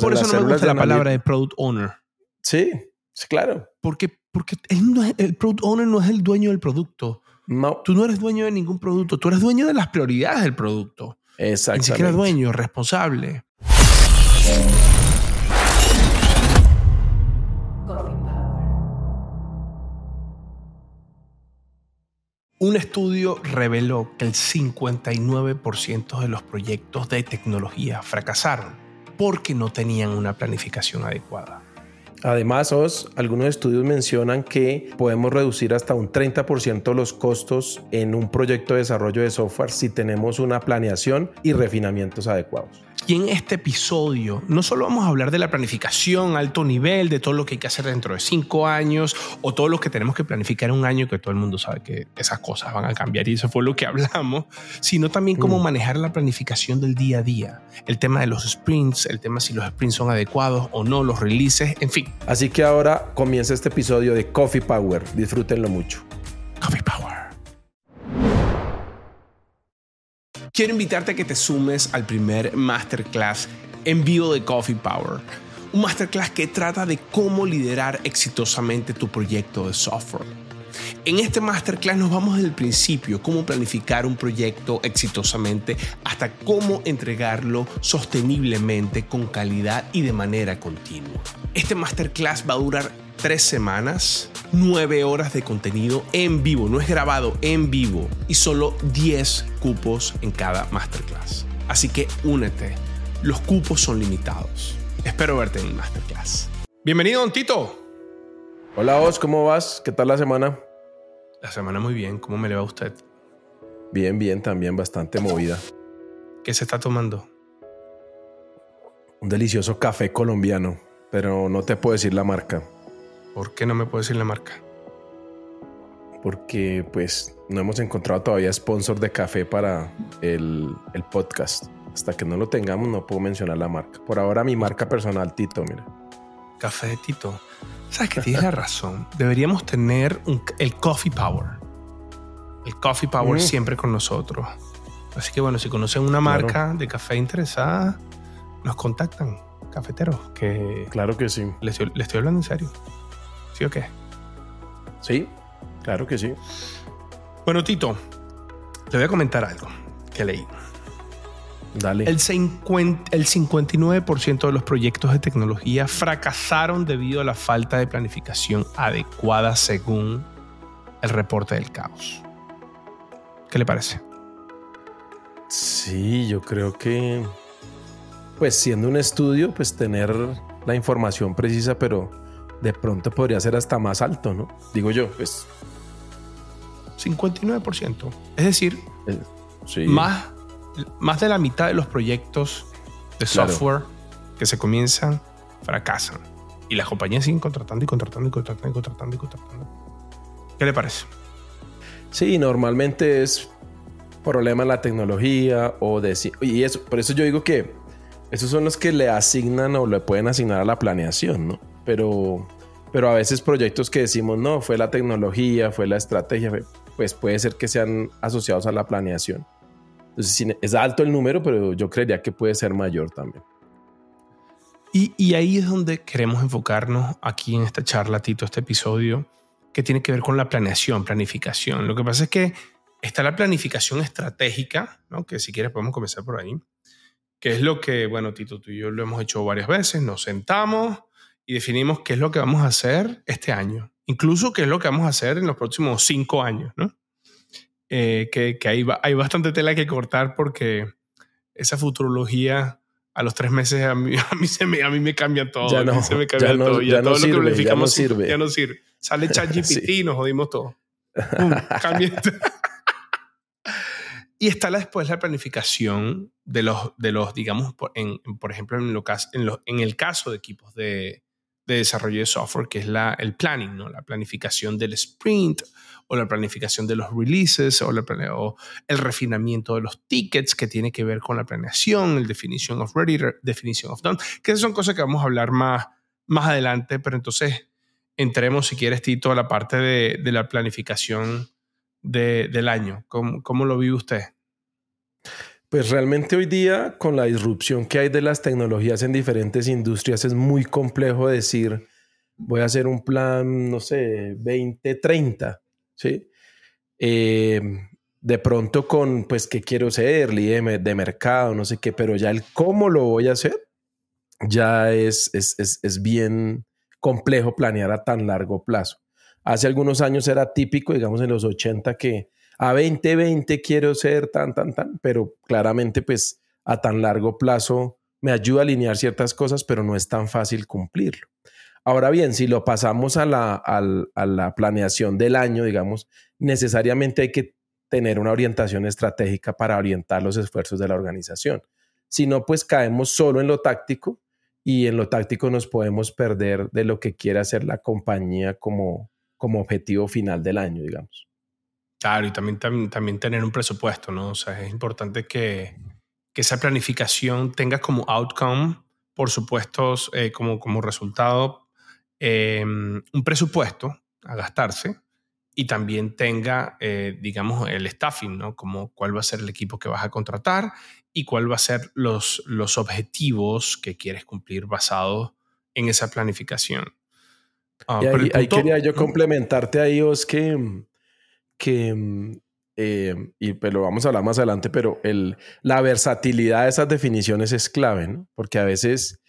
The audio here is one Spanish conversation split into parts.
Por eso no me gusta la palabra de product owner. Sí, sí claro. Porque, porque el product owner no es el dueño del producto. No. Tú no eres dueño de ningún producto. Tú eres dueño de las prioridades del producto. Exactamente. Ni siquiera dueño, responsable. Un estudio reveló que el 59% de los proyectos de tecnología fracasaron porque no tenían una planificación adecuada. Además, algunos estudios mencionan que podemos reducir hasta un 30% los costos en un proyecto de desarrollo de software si tenemos una planeación y refinamientos adecuados. Y en este episodio no solo vamos a hablar de la planificación alto nivel, de todo lo que hay que hacer dentro de cinco años o todo lo que tenemos que planificar en un año, que todo el mundo sabe que esas cosas van a cambiar y eso fue lo que hablamos, sino también cómo mm. manejar la planificación del día a día, el tema de los sprints, el tema si los sprints son adecuados o no, los releases, en fin. Así que ahora comienza este episodio de Coffee Power. Disfrútenlo mucho. Coffee Power. Quiero invitarte a que te sumes al primer masterclass en vivo de Coffee Power. Un masterclass que trata de cómo liderar exitosamente tu proyecto de software. En este masterclass nos vamos desde el principio, cómo planificar un proyecto exitosamente, hasta cómo entregarlo sosteniblemente, con calidad y de manera continua. Este masterclass va a durar tres semanas, nueve horas de contenido en vivo, no es grabado, en vivo, y solo 10 cupos en cada masterclass. Así que únete, los cupos son limitados. Espero verte en el masterclass. Bienvenido, Don Tito. Hola, Os, ¿cómo vas? ¿Qué tal la semana? La semana muy bien, ¿cómo me le va a usted? Bien, bien, también bastante movida. ¿Qué se está tomando? Un delicioso café colombiano, pero no te puedo decir la marca. ¿Por qué no me puedes decir la marca? Porque pues no hemos encontrado todavía sponsor de café para el, podcast. Hasta que no lo tengamos no puedo mencionar la marca. Por ahora mi marca personal, Tito, mira. Café de Tito. Sabes que tienes la razón. Deberíamos tener el Coffee Power. El Coffee Power mm. siempre con nosotros. Así que bueno, si conocen una marca de café interesada, nos contactan, cafeteros. Que claro que sí. le estoy hablando en serio. ¿Sí o qué? Sí, claro que sí. Bueno, Tito, te voy a comentar algo que leí. Dale. El, 50, el 59% de los proyectos de tecnología fracasaron debido a la falta de planificación adecuada según el reporte del caos. ¿Qué le parece? Sí, yo creo que, pues siendo un estudio, pues tener la información precisa, pero de pronto podría ser hasta más alto, ¿no? Digo yo, pues. 59%. Es decir, eh, más, más de la mitad de los proyectos de software que se comienzan fracasan. Y las compañías siguen contratando y contratando y contratando y contratando y contratando. ¿Qué le parece? Sí, normalmente es problema en la tecnología o de... Y eso, por eso yo digo que esos son los que le asignan o le pueden asignar a la planeación, ¿no? Pero, pero a veces proyectos que decimos, no, fue la tecnología, fue la estrategia, pues puede ser que sean asociados a la planeación. Entonces es alto el número, pero yo creería que puede ser mayor también. Y, y, ahí es donde queremos enfocarnos aquí en esta charla, Tito, este episodio, que tiene que ver con la planeación, planificación. Lo que pasa es que está la planificación estratégica, ¿no? que si quieres podemos comenzar por ahí, que es lo que, bueno, Tito, tú y yo lo hemos hecho varias veces, nos sentamos, y definimos qué es lo que vamos a hacer este año, incluso qué es lo que vamos a hacer en los próximos cinco años, ¿no? Eh, que, que hay, hay, bastante tela que cortar porque esa futurología a los tres meses a mí, a mí, se me, a mí me cambia todo. Ya no, se me cambia ya no, todo. Ya, todo lo que planificamos ya no sirve. Ya no sirve. Sale ChatGPT sí. y nos jodimos todo. cambia. y está la, después la planificación de los, de los digamos, por, en, por ejemplo, en, lo, en, lo, en el caso de equipos de, de desarrollo de software, que es la, el planning, ¿no? la planificación del sprint o la planificación de los releases o, la, o, el refinamiento de los tickets que tiene que ver con la planeación, el definition of ready, definition of done, que esas son cosas que vamos a hablar más, más adelante, pero entonces entremos, si quieres, Tito, a la parte de, de la planificación de, del año. ¿Cómo, ¿Cómo, lo vive usted? Pues realmente hoy día, con la disrupción que hay de las tecnologías en diferentes industrias, es muy complejo decir, voy a hacer un plan, no sé, 2030, ¿sí? Eh, de pronto con, pues, qué quiero ser, de, de mercado, no sé qué, pero ya el cómo lo voy a hacer, ya es, es, es, es bien complejo planear a tan largo plazo. Hace algunos años era típico, digamos en los 80, que a 2020 quiero ser tan, tan, tan, pero claramente pues a tan largo plazo me ayuda a alinear ciertas cosas, pero no es tan fácil cumplirlo. Ahora bien, si lo pasamos a la, a la planeación del año, digamos, necesariamente hay que tener una orientación estratégica para orientar los esfuerzos de la organización. Si no, pues caemos solo en lo táctico y en lo táctico nos podemos perder de lo que quiere hacer la compañía como, como objetivo final del año, digamos. Claro, y también, también, tener un presupuesto, ¿no? O sea, es importante que, que esa planificación tenga como outcome, por supuesto, eh, como, como resultado, em, un presupuesto a gastarse y también tenga, eh, digamos, el staffing, ¿no? Como cuál va a ser el equipo que vas a contratar y cuál va a ser los, los objetivos que quieres cumplir basados en esa planificación. Ah, y ahí, quería yo complementarte ahí, Os, que, que eh, y pues lo vamos a hablar más adelante, pero el, la versatilidad de esas definiciones es clave, ¿no? Porque a veces,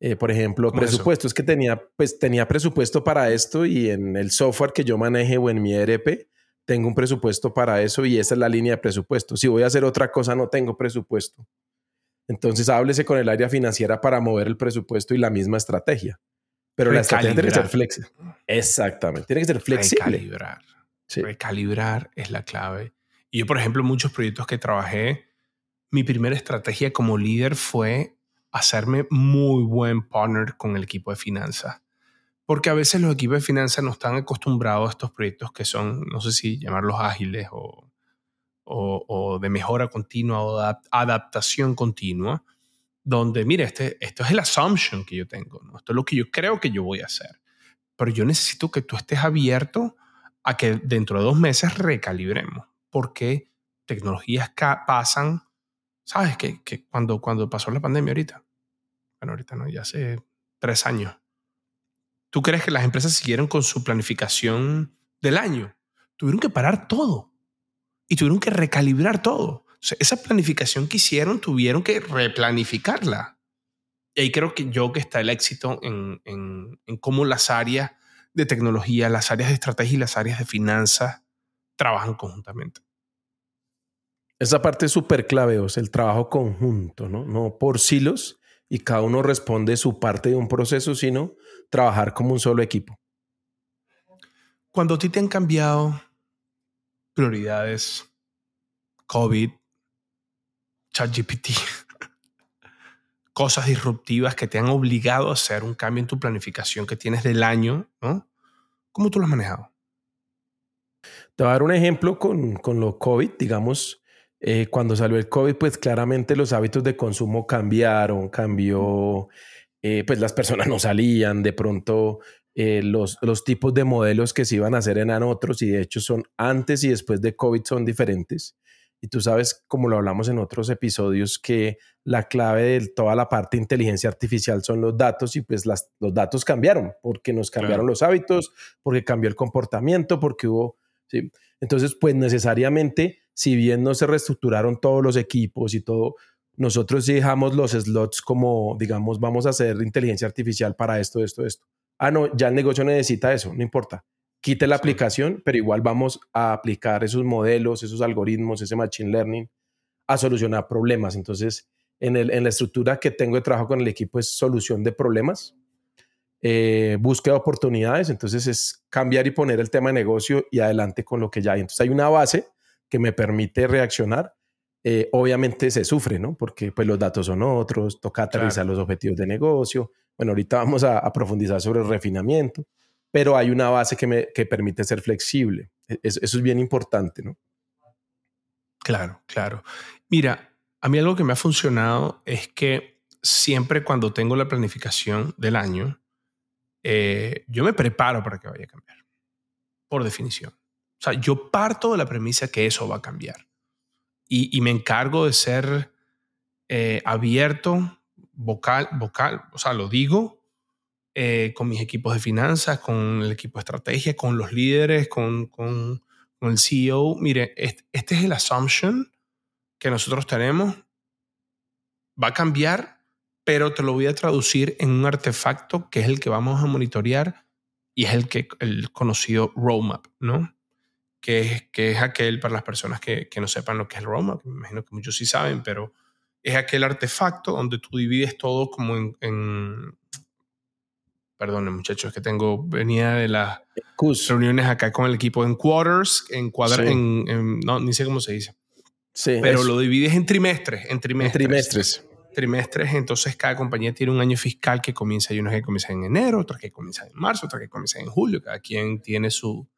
eh, por ejemplo, presupuesto, es que tenía, pues, tenía presupuesto para esto y en el software que yo maneje o en mi ERP, tengo un presupuesto para eso y esa es la línea de presupuesto. Si voy a hacer otra cosa, no tengo presupuesto. Entonces, háblese con el área financiera para mover el presupuesto y la misma estrategia. Pero la estrategia tiene que ser flexible. Exactamente, tiene que ser flexible. Recalibrar. Recalibrar es la clave. Y yo, por ejemplo, muchos proyectos que trabajé, mi primera estrategia como líder fue hacerme muy buen partner con el equipo de finanzas. Porque a veces los equipos de finanzas no están acostumbrados a estos proyectos que son, no sé si llamarlos ágiles o, o, de mejora continua o adaptación continua, donde, mire, este, esto es el assumption que yo tengo, esto es lo que yo creo que yo voy a hacer. Pero yo necesito que tú estés abierto a que dentro de dos meses recalibremos, porque tecnologías pasan, ¿sabes? Que, cuando, cuando pasó la pandemia ahorita, bueno, ahorita no, ya hace tres años, ¿Tú crees que las empresas siguieron con su planificación del año? Tuvieron que parar todo y tuvieron que recalibrar todo. esa planificación que hicieron tuvieron que replanificarla. Y ahí creo que yo que está el éxito en, en, en cómo las áreas de tecnología, las áreas de estrategia y las áreas de finanzas trabajan conjuntamente. Esa parte es súper clave, el trabajo conjunto, ¿no? No por silos y cada uno responde su parte de un proceso, sino trabajar como un solo equipo. Cuando a ti te han cambiado prioridades, COVID, ChatGPT, cosas disruptivas que te han obligado a hacer un cambio en tu planificación que tienes del año, ¿no? ¿Cómo tú lo has manejado? Te voy a dar un ejemplo con, con lo COVID, digamos, eh, cuando salió el COVID, pues claramente los hábitos de consumo cambiaron, cambió eh, pues las personas no salían, de pronto eh, los, los tipos de modelos que se iban a hacer eran otros y de hecho son antes y después de COVID son diferentes. Y tú sabes, como lo hablamos en otros episodios, que la clave de toda la parte de inteligencia artificial son los datos y pues las, los datos cambiaron porque nos cambiaron los hábitos, porque cambió el comportamiento, porque hubo... ¿sí? Entonces, pues necesariamente, si bien no se reestructuraron todos los equipos y todo, nosotros dejamos los slots como, digamos, vamos a hacer inteligencia artificial para esto, esto, esto. Ah, no, ya el negocio necesita eso, no importa. Quite la aplicación, pero igual vamos a aplicar esos modelos, esos algoritmos, ese machine learning a solucionar problemas. Entonces, en, el, en la estructura que tengo de trabajo con el equipo es solución de problemas, eh, búsqueda de oportunidades. Entonces, es cambiar y poner el tema de negocio y adelante con lo que ya hay. Entonces, hay una base que me permite reaccionar eh, obviamente se sufre, ¿no? Porque pues los datos son otros, toca aterrizar los objetivos de negocio. Bueno, ahorita vamos a, profundizar sobre el refinamiento, pero hay una base que me que permite ser flexible. E, eso, es bien importante, ¿no? Claro, claro. Mira, a mí algo que me ha funcionado es que siempre cuando tengo la planificación del año, eh, yo me preparo para que vaya a cambiar, por definición. O sea, yo parto de la premisa que eso va a cambiar y, me encargo de ser eh, abierto, vocal, vocal, o sea, lo digo eh, con mis equipos de finanzas, con el equipo de estrategia, con los líderes, con, con, con el CEO. Mire, este, este, es el assumption que nosotros tenemos. Va a cambiar, pero te lo voy a traducir en un artefacto que es el que vamos a monitorear y es el, que, el conocido roadmap, ¿no? Que es, que es aquel, para las personas que, que no sepan lo que es el roadmap, me imagino que muchos sí saben, pero es aquel artefacto donde tú divides todo como en, en perdón, muchachos, que tengo, venía de las reuniones acá con el equipo en quarters, en cuadra, en, no, ni sé cómo se dice. Sí, pero lo divides en trimestres, en trimestres. En trimestres. Trimestres, entonces cada compañía tiene un año fiscal que comienza, hay unos que comienzan en enero, otros que comienzan en marzo, otros que comienzan en julio, cada quien tiene su,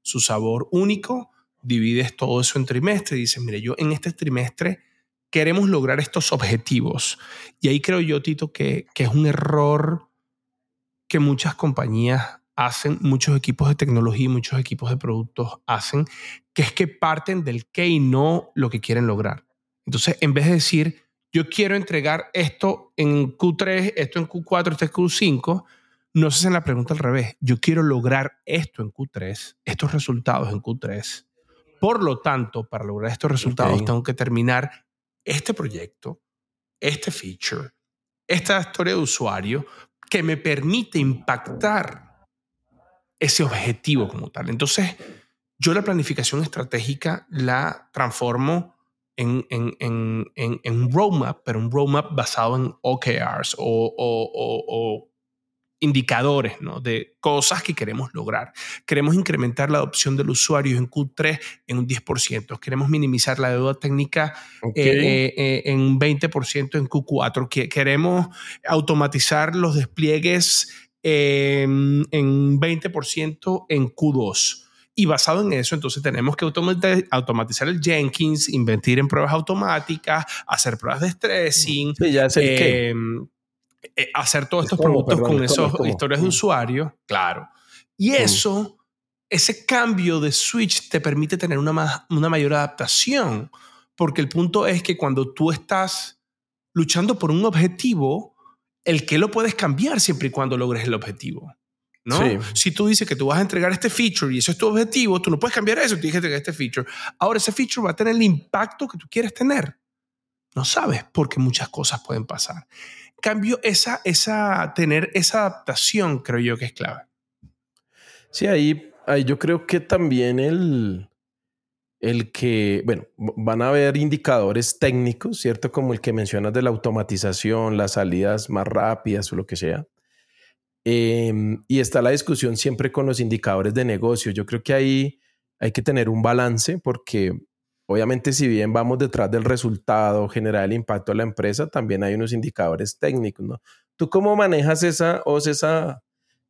su sabor único, divides todo eso en trimestres y dices, mire, yo en este trimestre queremos lograr estos objetivos. Y ahí creo yo, Tito, que, que es un error que muchas compañías hacen, muchos equipos de tecnología y muchos equipos de productos hacen, que es que parten del qué y no lo que quieren lograr. Entonces, en vez de decir, yo quiero entregar esto en Q3, esto en Q4, esto en Q5, no se hacen la pregunta al revés. Yo quiero lograr esto en Q3, estos resultados en Q3. Por lo tanto, para lograr estos resultados tengo que terminar este proyecto, este feature, esta historia de usuario que me permite impactar ese objetivo como tal. Entonces, yo la planificación estratégica la transformo en, un roadmap, pero un roadmap basado en OKRs o indicadores ¿no? de cosas que queremos lograr. Queremos incrementar la adopción del usuario en Q3 en un 10%. Queremos minimizar la deuda técnica eh, eh, eh, en un 20% en Q4. Queremos automatizar los despliegues en 20% en Q2. Y basado en eso, entonces tenemos que automatizar el Jenkins, invertir en pruebas automáticas, hacer pruebas de stressing. Sí, ya sé eh, hacer todos estos productos con esas historias de mm. usuario, claro. Y mm. eso, ese cambio de switch te permite tener una, más, una mayor adaptación, porque el punto es que cuando tú estás luchando por un objetivo, el que lo puedes cambiar siempre y cuando logres el objetivo. ¿no? Si tú dices que tú vas a entregar este feature y eso es tu objetivo, tú no puedes cambiar eso, tienes que entregar este feature. Ahora ese feature va a tener el impacto que tú quieres tener. No sabes porque muchas cosas pueden pasar cambio, esa, esa, tener esa adaptación creo yo que es clave. Sí, ahí, ahí yo creo que también el, el que, bueno, van a haber indicadores técnicos, ¿cierto? Como el que mencionas de la automatización, las salidas más rápidas o lo que sea. Em, y está la discusión siempre con los indicadores de negocio. Yo creo que ahí hay que tener un balance porque Obviamente, si bien vamos detrás del resultado, generar el impacto a la empresa, también hay unos indicadores técnicos, ¿no? ¿Tú cómo manejas esa, o esa,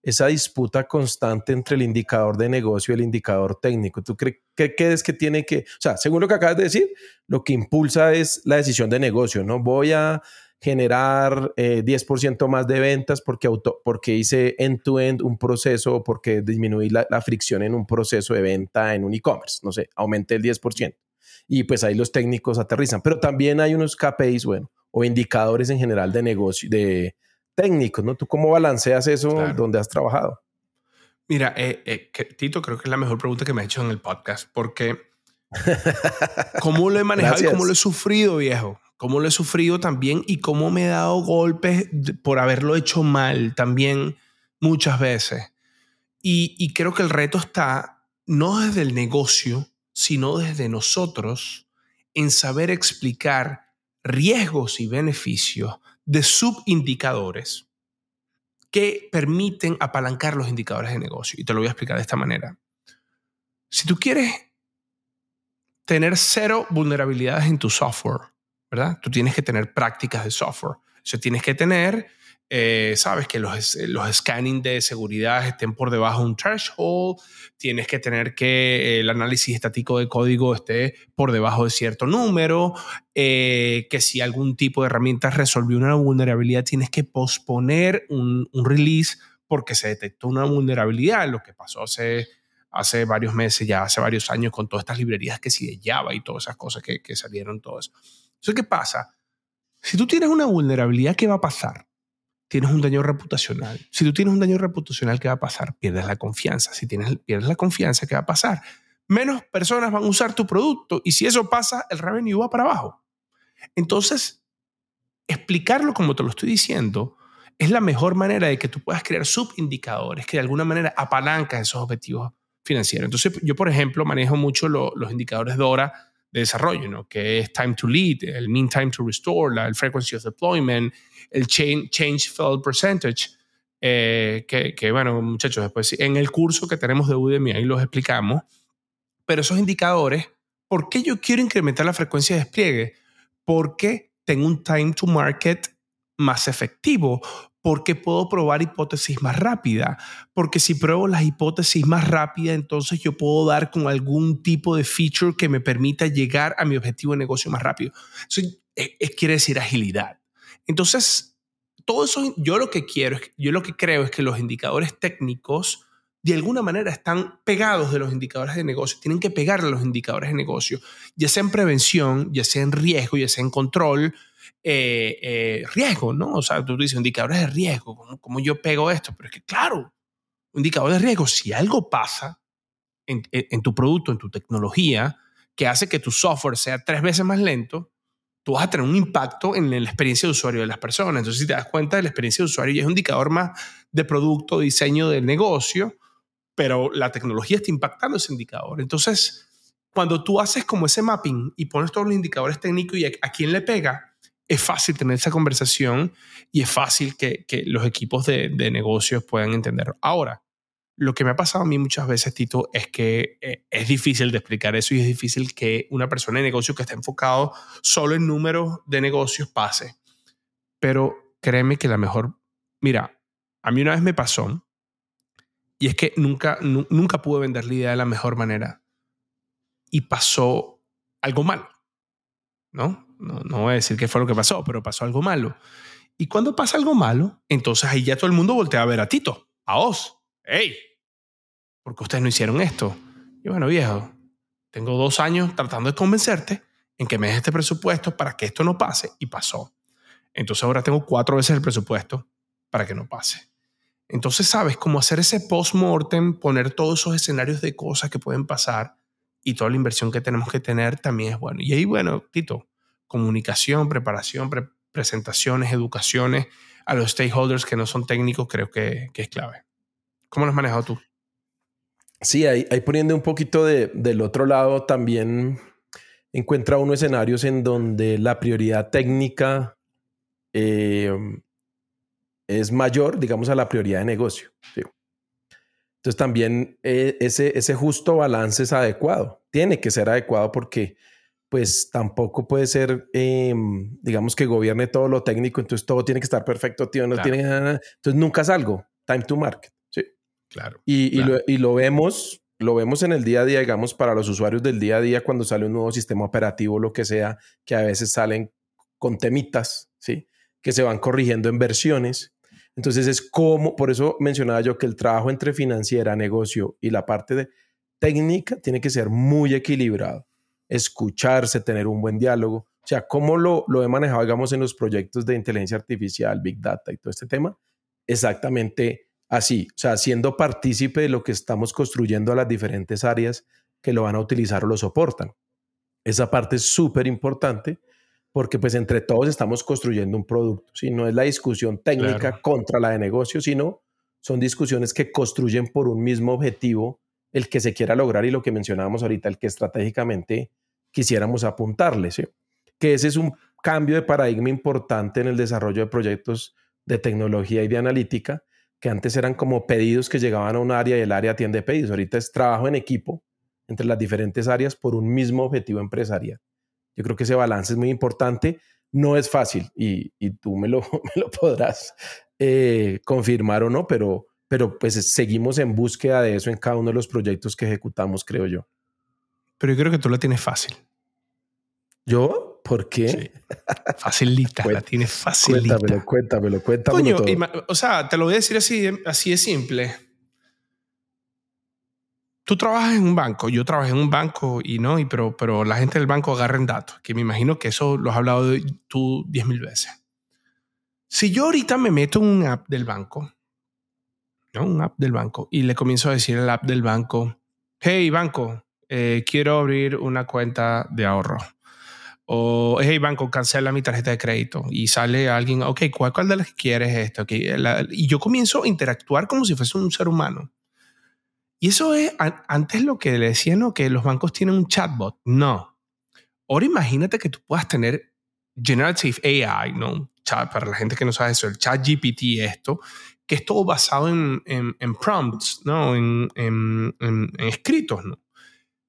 esa disputa constante entre el indicador de negocio y el indicador técnico? ¿Tú crees que es que tiene que, o sea, según lo que acabas de decir, lo que impulsa es la decisión de negocio, ¿no? Voy a generar 10% eh, más de ventas porque, auto, porque hice end-to-end un proceso o porque disminuí la, la, fricción en un proceso de venta en un e-commerce, no sé, aumenté el 10% y pues ahí los técnicos aterrizan. Pero también hay unos KPIs, bueno, o indicadores en general de negocio, de técnicos, ¿no? ¿Tú cómo balanceas eso donde has trabajado? Mira, eh, eh, Tito, creo que es la mejor pregunta que me ha hecho en el podcast, porque cómo lo he manejado y cómo lo he sufrido, viejo. Cómo lo he sufrido también y cómo me he dado golpes por haberlo hecho mal también muchas veces. Y, y creo que el reto está no desde el negocio, sino desde nosotros en saber explicar riesgos y beneficios de subindicadores que permiten apalancar los indicadores de negocio. Y te lo voy a explicar de esta manera. Si tú quieres tener cero vulnerabilidades en tu software, ¿verdad? Tú tienes que tener prácticas de software. O sea, tienes que tener eh, sabes que los, los scanning de seguridad estén por debajo de un threshold, tienes que tener que el análisis estático de código esté por debajo de cierto número, eh, que si algún tipo de herramienta resolvió una vulnerabilidad, tienes que posponer un, un, release porque se detectó una vulnerabilidad, lo que pasó hace, hace varios meses, ya hace varios años con todas estas librerías que si de Java y todas esas cosas que, que salieron, todo eso. ¿qué pasa? Si tú tienes una vulnerabilidad, ¿qué va a pasar? Tienes un daño reputacional. Si tú tienes un daño reputacional, ¿qué va a pasar? Pierdes la confianza. Si tienes, pierdes la confianza, ¿qué va a pasar? Menos personas van a usar tu producto y si eso pasa, el revenue va para abajo. Entonces, explicarlo como te lo estoy diciendo es la mejor manera de que tú puedas crear subindicadores que de alguna manera apalancan esos objetivos financieros. Entonces, yo, por ejemplo, manejo mucho los indicadores DORA de desarrollo, ¿no? que es time to lead, el mean time to restore, la, el frequency of deployment, el change, change failed percentage, eh, que, que, bueno, muchachos, después en el curso que tenemos de Udemy ahí los explicamos, pero esos indicadores, ¿por qué yo quiero incrementar la frecuencia de despliegue? Porque tengo un time to market más efectivo, porque puedo probar hipótesis más rápida, porque si pruebo las hipótesis más rápida, entonces yo puedo dar con algún tipo de feature que me permita llegar a mi objetivo de negocio más rápido. Eso es, quiere decir agilidad. Entonces, todo eso, yo lo que quiero, yo lo que creo es que los indicadores técnicos de alguna manera están pegados de los indicadores de negocio, tienen que pegarle a los indicadores de negocio, ya sea en prevención, ya sea en riesgo, ya sea en control, eh, eh, riesgo, ¿no? O sea, tú dices indicadores de riesgo, ¿cómo, yo pego esto? Pero es que, claro, un indicador de riesgo, si algo pasa en, tu producto, en tu tecnología, que hace que tu software sea tres veces más lento, tú vas a tener un impacto en la experiencia de usuario de las personas. Entonces, si te das cuenta la experiencia de usuario, y es un indicador más de producto, diseño del negocio, pero la tecnología está impactando ese indicador. Entonces, cuando tú haces como ese mapping y pones todos los indicadores técnicos y a, quién le pega, es fácil tener esa conversación y es fácil que, los equipos de, negocios puedan entenderlo. Ahora, lo que me ha pasado a mí muchas veces, Tito, es que eh, es difícil de explicar eso y es difícil que una persona de negocio que está enfocado solo en números de negocios pase. Pero créeme que la mejor, mira, a mí una vez me pasó y es que nunca, nunca pude vender la idea de la mejor manera. Y pasó algo malo. ¿no? ¿No? No voy a decir qué fue lo que pasó, pero pasó algo malo. Y cuando pasa algo malo, entonces ahí ya todo el mundo voltea a ver a Tito, a Oz. ¡Ey! ¿Por qué ustedes no hicieron esto? Y bueno, viejo, tengo dos años tratando de convencerte en que me des este presupuesto para que esto no pase y pasó. Entonces ahora tengo cuatro veces el presupuesto para que no pase. Entonces, sabes, cómo hacer ese post-mortem, poner todos esos escenarios de cosas que pueden pasar y toda la inversión que tenemos que tener también es bueno. Y ahí, bueno, Tito, comunicación, preparación, presentaciones, educaciones a los stakeholders que no son técnicos, creo que, es clave. ¿Cómo lo has manejado tú? Sí, ahí, poniendo un poquito de, del otro lado, también encuentra uno escenarios en donde la prioridad técnica eh, es mayor, digamos, a la prioridad de negocio. Entonces también eh, ese, ese justo balance es adecuado. Tiene que ser adecuado porque pues tampoco puede ser, em, digamos, que gobierne todo lo técnico, entonces todo tiene que estar perfecto, tío, no tiene nada. Entonces nunca salgo. Time to market. Sí. Claro. Y, Lo, y lo vemos, lo vemos en el día a día, digamos, para los usuarios del día a día, cuando sale un nuevo sistema operativo, lo que sea, que a veces salen con temitas, ¿sí? Que se van corrigiendo en versiones entonces es como, por eso mencionaba yo que el trabajo entre financiera, negocio y la parte de técnica tiene que ser muy equilibrado. Escucharse, tener un buen diálogo. O sea, cómo lo, lo he manejado, digamos, en los proyectos de inteligencia artificial, Big Data y todo este tema, exactamente así. O sea, siendo partícipe de lo que estamos construyendo a las diferentes áreas que lo van a utilizar o lo soportan. Esa parte es súper importante porque pues entre todos estamos construyendo un producto. Si no es la discusión técnica contra la de negocio, sino son discusiones que construyen por un mismo objetivo el que se quiera lograr y lo que mencionábamos ahorita, el que estratégicamente quisiéramos apuntarle. Que ese es un cambio de paradigma importante en el desarrollo de proyectos de tecnología y de analítica, que antes eran como pedidos que llegaban a un área y el área atiende pedidos. Ahorita es trabajo en equipo entre las diferentes áreas por un mismo objetivo empresarial. Yo creo que ese balance es muy importante. No es fácil y, tú me lo, lo podrás eh, confirmar o no, pero, pero pues seguimos en búsqueda de eso en cada uno de los proyectos que ejecutamos, creo yo. Pero yo creo que tú la tienes fácil. ¿Yo? ¿Por qué? Facilita, la tienes facilita. Cuéntamelo, cuéntamelo, cuéntamelo. Coño, o sea, te lo voy a decir así, así de simple. tú trabajas en un banco, yo trabajé en un banco y no, y pero, pero la gente del banco agarren datos, que me imagino que eso lo has hablado tú diez mil veces. Si yo ahorita me meto en un app del banco, ¿no? un app del banco, y le comienzo a decir al app del banco, hey banco, eh, quiero abrir una cuenta de ahorro. O, hey banco, cancela mi tarjeta de crédito. Y sale alguien, ok, ¿cuál, cuál de las que quieres esto? Okay, y yo comienzo a interactuar como si fuese un ser humano. Y eso es antes lo que le decían, ¿no? que los bancos tienen un chatbot. No. Ahora imagínate que tú puedas tener Generative AI, ¿no? Chat, para la gente que no sabe eso, el chat GPT, esto, que es todo basado en, prompts, ¿no? En, escritos, ¿no?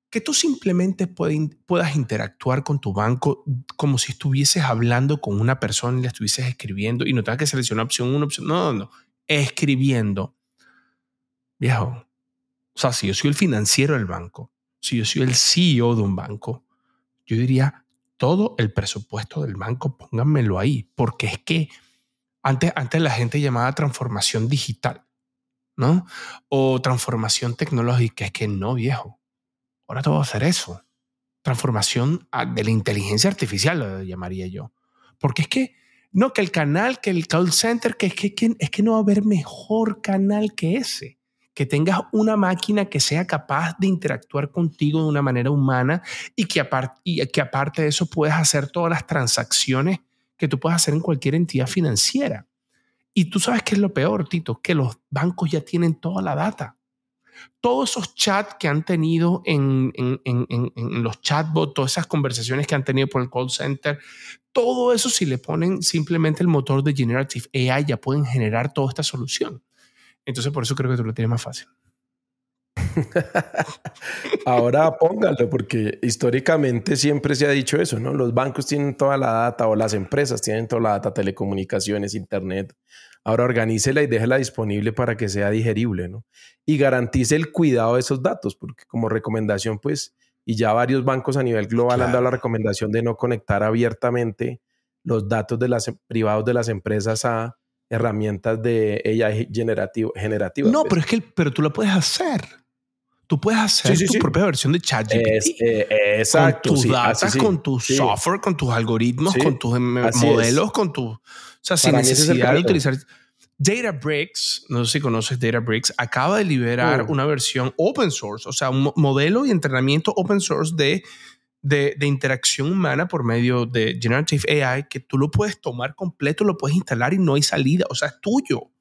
Que tú simplemente puedas interactuar con tu banco como si estuvieses hablando con una persona y le estuvieses escribiendo y no tengas que seleccionar opción una opción. No, no, no. Escribiendo. Viejo, o sea, si yo soy el financiero del banco, si yo soy el CEO de un banco, yo diría, todo el presupuesto del banco, pónganmelo ahí, porque es que antes, antes la gente llamaba transformación digital, ¿no? O transformación tecnológica, es que no, viejo. Ahora todo va a hacer eso. Transformación de la inteligencia artificial, lo llamaría yo. Porque es que, no, que el canal, que el call center, que es que, que, es que no va a haber mejor canal que ese que tengas una máquina que sea capaz de interactuar contigo de una manera humana y que, aparte, y que aparte de eso puedas hacer todas las transacciones que tú puedes hacer en cualquier entidad financiera. Y tú sabes qué es lo peor, Tito, que los bancos ya tienen toda la data. Todos esos chats que han tenido en, en, en, en, los chatbots, todas esas conversaciones que han tenido por el call center, todo eso si le ponen simplemente el motor de Generative AI ya pueden generar toda esta solución. Entonces, por eso creo que tú lo tienes más fácil. Ahora póngalo, porque históricamente siempre se ha dicho eso, ¿no? Los bancos tienen toda la data o las empresas tienen toda la data, telecomunicaciones, internet. Ahora organícela y déjela disponible para que sea digerible, ¿no? Y garantice el cuidado de esos datos, porque como recomendación, pues, y ya varios bancos a nivel global han dado la recomendación de no conectar abiertamente los datos de las privados de las empresas a herramientas de AI generativo, generativa. No, pues. pero es que pero tú lo puedes hacer. Tú puedes hacer tu propia versión de ChatGPT. Eh, exacto. Con tus datos, con tu software, con tus algoritmos, con tus modelos, con tu... O sea, sin necesidad de utilizar... Databricks, no sé si conoces Databricks, acaba de liberar uh. una versión open source, o sea, un modelo y entrenamiento open source de de, interacción humana por medio de Generative AI que tú lo puedes tomar completo, lo puedes instalar y no hay salida, o sea, es tuyo.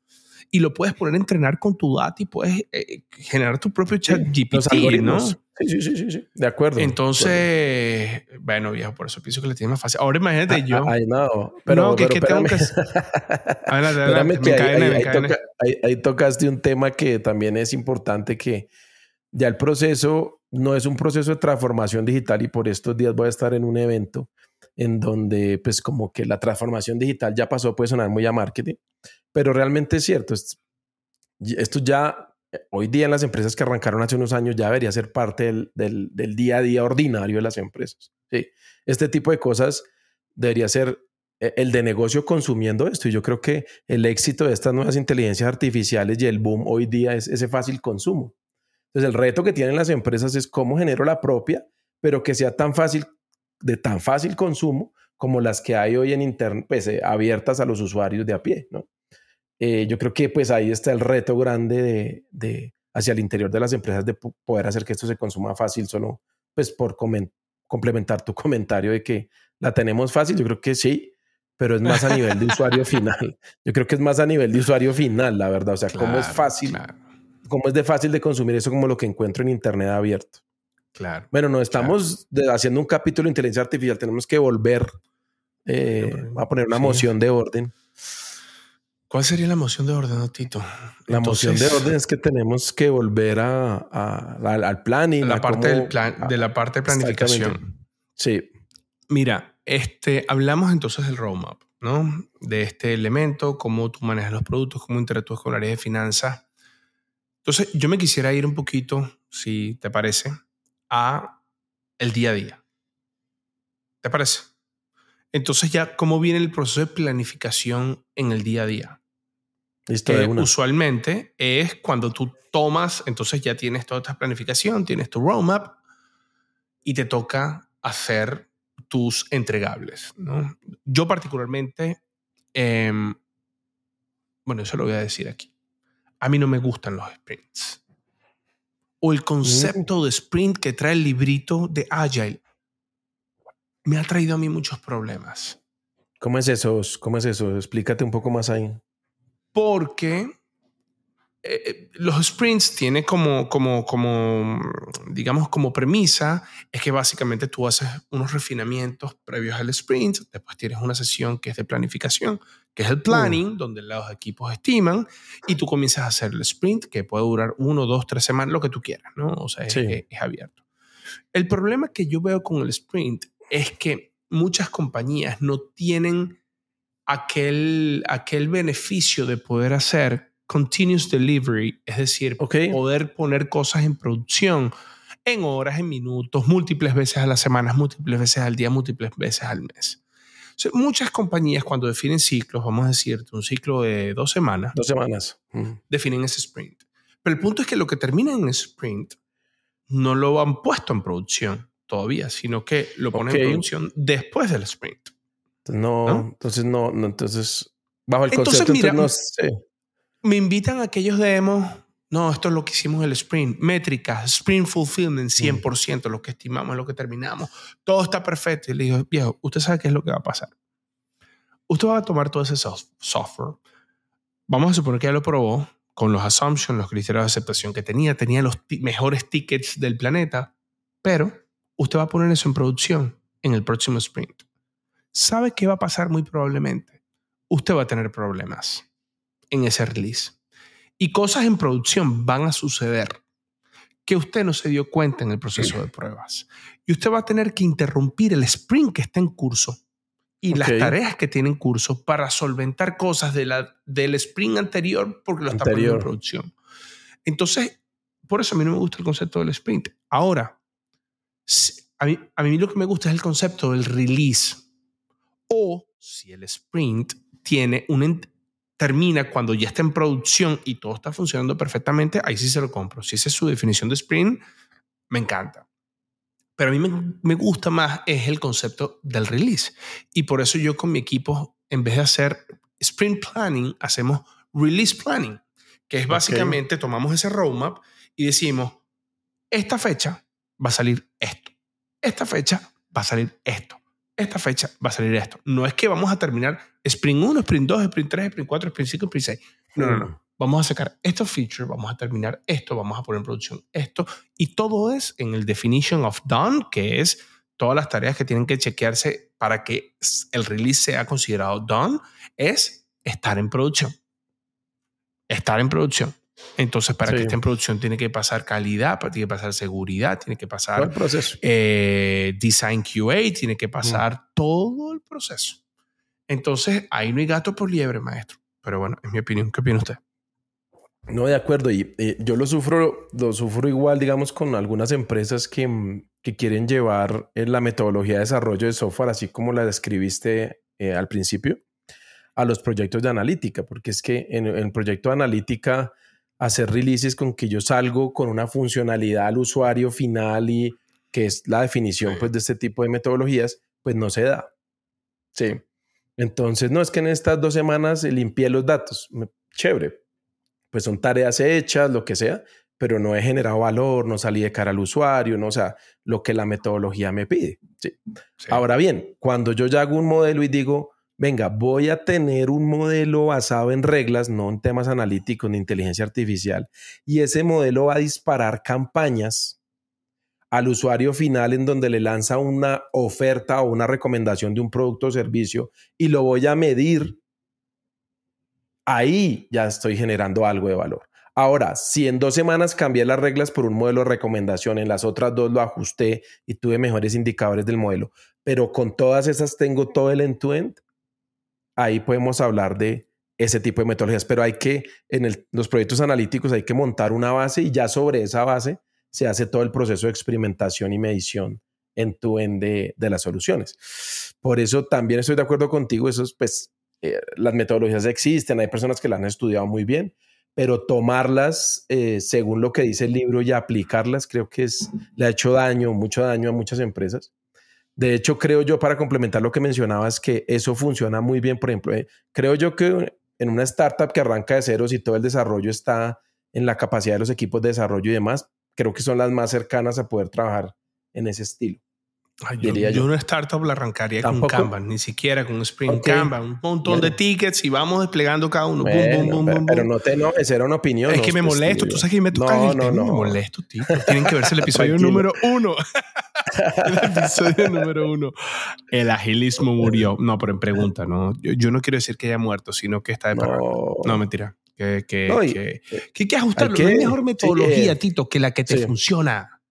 Y lo puedes poner a entrenar con tu data y puedes eh, generar tu propio chat GPT, ¿no? Sí, sí, sí, sí, de acuerdo. Entonces, bueno, viejo, por eso pienso que le tiene más fácil. Ahora imagínate yo. Ay, no, pero, no, que, que tengo que... Adelante, me cae, ahí, ahí, ahí tocaste un tema que también es importante que ya el proceso no es un proceso de transformación digital y por estos días voy a estar en un evento en donde pues como que la transformación digital ya pasó, puede sonar muy a marketing, pero realmente es cierto, esto ya hoy día en las empresas que arrancaron hace unos años ya debería ser parte del, día a día ordinario de las empresas. ¿sí? Este tipo de cosas debería ser eh, el de negocio consumiendo esto y yo creo que el éxito de estas nuevas inteligencias artificiales y el boom hoy día es ese fácil consumo. Entonces, el reto que tienen las empresas es cómo genero la propia, pero que sea tan fácil, de tan fácil consumo como las que hay hoy en Internet, pues eh, abiertas a los usuarios de a pie, ¿no? Eh, yo creo que pues ahí está el reto grande de, hacia el interior de las empresas de poder hacer que esto se consuma fácil, solo pues por complementar tu comentario de que la tenemos fácil, yo creo que sí, pero es más a nivel de usuario final. Yo creo que es más a nivel de usuario final, la verdad. O sea, cómo es fácil como es de fácil de consumir eso como lo que encuentro en Internet abierto. Claro. Bueno, no estamos haciendo un capítulo de inteligencia artificial, tenemos que volver eh, a poner una moción de orden. ¿Cuál sería la moción de orden, Tito? La moción de orden es que tenemos que volver a, al planning. La parte del plan, de la parte de planificación. Sí. Mira, este, hablamos entonces del roadmap, ¿no? De este elemento, cómo tú manejas los productos, cómo interactúas con el área de finanzas entonces, yo me quisiera ir un poquito, si te parece, a el día a día. ¿Te parece? Entonces ya, ¿cómo viene el proceso de planificación en el día a día? que usualmente es cuando tú tomas, entonces ya tienes toda esta planificación, tienes tu roadmap y te toca hacer tus entregables. ¿no? Yo particularmente, em, bueno, eso lo voy a decir aquí. A mí no me gustan los sprints. O el concepto de sprint que trae el librito de Agile me ha traído a mí muchos problemas. ¿Cómo es eso? ¿Cómo es eso? Explícate un poco más ahí. Porque eh, eh, los sprints tienen como, como, como, digamos, como premisa, es que básicamente tú haces unos refinamientos previos al sprint, después tienes una sesión que es de planificación, que es el planning, mm. donde los equipos estiman, y tú comienzas a hacer el sprint, que puede durar uno, dos, tres semanas, lo que tú quieras, ¿no? O sea, es, es abierto. El problema que yo veo con el sprint es que muchas compañías no tienen aquel, aquel beneficio de poder hacer continuous delivery, es decir, poder poner cosas en producción en horas, en minutos, múltiples veces a la semana, múltiples veces al día, múltiples veces al mes. muchas compañías cuando definen ciclos, vamos a decirte un ciclo de dos semanas. Dos semanas. Definen ese sprint. Pero el punto es que lo que termina en sprint no lo han puesto en producción todavía, sino que lo ponen en producción después del sprint. No, entonces no, entonces bajo el concepto mira, no me invitan a aquellos demos, no, esto es lo que hicimos el sprint, métricas, sprint fulfillment 100%, lo que estimamos, lo que terminamos, todo está perfecto. Y le digo, viejo, usted sabe qué es lo que va a pasar. Usted va a tomar todo ese software, vamos a suponer que ya lo probó con los assumptions, los criterios de aceptación que tenía, tenía los mejores tickets del planeta, pero usted va a poner eso en producción en el próximo sprint. ¿Sabe qué va a pasar muy probablemente? Usted va a tener problemas en ese release. Y cosas en producción van a suceder que usted no se dio cuenta en el proceso de pruebas. Y usted va a tener que interrumpir el sprint que está en curso y las tareas que tiene en curso para solventar cosas de la, del sprint anterior porque lo está poniendo en producción. Entonces, por eso a mí no me gusta el concepto del sprint. Ahora, a mí, a mí lo que me gusta es el concepto del release. O si el sprint tiene un, termina cuando ya está en producción y todo está funcionando perfectamente, ahí sí se lo compro. Si esa es su definición de sprint, me encanta. Pero a mí me, gusta más es el concepto del release. Y por eso yo con mi equipo, en vez de hacer sprint planning, hacemos release planning, que es básicamente tomamos ese roadmap y decimos, esta fecha va a salir esto. Esta fecha va a salir esto esta fecha va a salir esto. No es que vamos a terminar Spring 1, Spring 2, Spring 3, Spring 4, Spring 5, Spring 6. No, no, no. Vamos a sacar estos features, vamos a terminar esto, vamos a poner en producción esto. Y todo es en el definition of done, que es todas las tareas que tienen que chequearse para que el release sea considerado done, es estar en producción. Estar en producción. Entonces, para que esté en producción tiene que pasar calidad, tiene que pasar seguridad, tiene que pasar el proceso? Eh, design QA, tiene que pasar todo el proceso. Entonces, ahí no hay gato por liebre, maestro. Pero bueno, es mi opinión. ¿Qué opina usted? No, de acuerdo. Y yo lo sufro, lo sufro igual, digamos, con algunas empresas que, que quieren llevar eh, la metodología de desarrollo de software, así como la describiste eh, al principio, a los proyectos de analítica, porque es que en el proyecto de analítica hacer releases con que yo salgo con una funcionalidad al usuario final y que es la definición pues de este tipo de metodologías, pues no se da. Sí. Entonces, no es que en estas dos semanas limpié los datos. Chévere. Pues son tareas hechas, lo que sea, pero no he generado valor, no salí de cara al usuario, no, o sea, lo que la metodología me pide. Sí. Ahora bien, cuando yo ya hago un modelo y digo, venga, voy a tener un modelo basado en reglas, no en temas analíticos ni inteligencia artificial, y ese modelo va a disparar campañas al usuario final en donde le lanza una oferta o una recomendación de un producto o servicio y lo voy a medir, ahí ya estoy generando algo de valor. Ahora, si en dos semanas cambié las reglas por un modelo de recomendación, en las otras dos lo ajusté y tuve mejores indicadores del modelo, pero con todas esas tengo todo el end-to-end, ahí podemos hablar de ese tipo de metodologías, pero hay que, en los proyectos analíticos hay que montar una base y ya sobre esa base se hace todo el proceso de experimentación y medición en tu end de, las soluciones. Por eso también estoy de acuerdo contigo, eso es, pues eh, las metodologías existen, hay personas que las han estudiado muy bien, pero tomarlas eh, según lo que dice el libro y aplicarlas creo que es, le ha hecho daño, mucho daño a muchas empresas. De hecho, creo yo, para complementar lo que mencionabas, que eso funciona muy bien. Por ejemplo, eh, creo yo que en una startup que arranca de ceros y todo el desarrollo está en la capacidad de los equipos de desarrollo y demás, creo que son las más cercanas a poder trabajar en ese estilo yo, yo, una startup la arrancaría con Kanban, ni siquiera con Spring Kanban, un montón de tickets y vamos desplegando cada uno. pero, no te enojes, era una opinión. Es que me molesto, tú sabes que me toca no, no, no. me molesto, tío. Tienen que verse el episodio número uno. el episodio número uno. El agilismo murió. No, pero en pregunta, ¿no? Yo, no quiero decir que haya muerto, sino que está de parranda. No, mentira. Que, que, que, que, hay que ajustarlo. No hay mejor metodología, eh, Tito, que la que te funciona.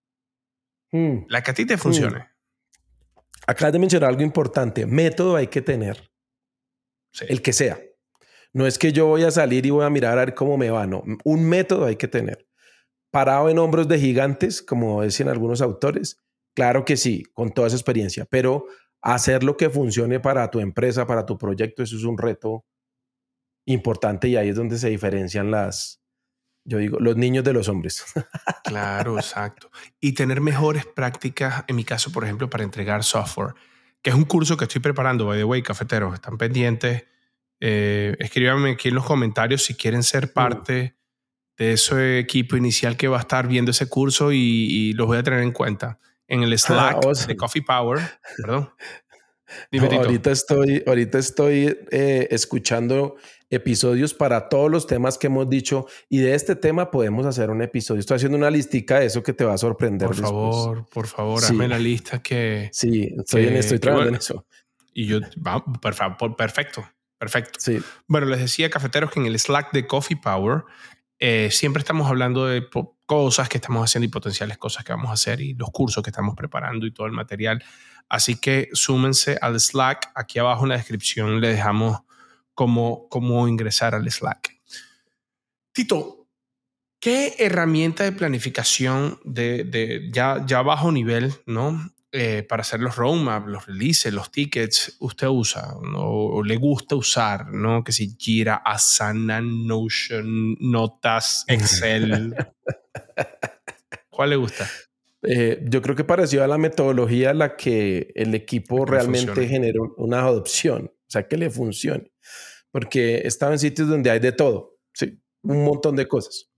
Hmm. La que a ti te funcione. Hmm. Acabas de mencionar algo importante. Método hay que tener. El que sea. No es que yo voy a salir y voy a mirar a ver cómo me va. No, un método hay que tener. Parado en hombros de gigantes, como decían algunos autores. Claro que sí, con toda esa experiencia. Pero hacer lo que funcione para tu empresa, para tu proyecto, eso es un reto importante y ahí es donde se diferencian las, yo digo, los niños de los hombres. claro, exacto. Y tener mejores prácticas, en mi caso, por ejemplo, para entregar software, que es un curso que estoy preparando, by the way, cafeteros, están pendientes. Eh, escríbanme aquí en los comentarios si quieren ser parte de ese equipo inicial que va a estar viendo ese curso y, los voy a tener en cuenta. En el ah, Slack de Coffee Power, perdón. ahorita estoy, ahorita estoy eh, escuchando episodios para todos los temas que hemos dicho y de este tema podemos hacer un episodio. Estoy haciendo una listica de eso que te va a sorprender. Por favor, por favor, hazme la lista que... Sí, estoy, en, estoy trabajando en eso. Y yo, perfecto, perfecto. Sí. Bueno, les decía, cafeteros, que en el Slack de Coffee Power eh, siempre estamos hablando de cosas que estamos haciendo y potenciales cosas que vamos a hacer y los cursos que estamos preparando y todo el material. Así que súmense al Slack. Aquí abajo en la descripción le dejamos cómo, cómo ingresar al Slack. Tito, ¿qué herramienta de planificación de, de ya, ya bajo nivel, ¿no? Eh, para hacer los roadmaps, los releases, los tickets, usted usa o le gusta usar, ¿no? Que si Jira, Asana, Notion, Notas, Excel. ¿Cuál le gusta? Eh, yo creo que pareció a la metodología la que el equipo realmente generó una adopción, o sea, que le funcione porque estaba en sitios donde hay de todo, sí, un montón de cosas.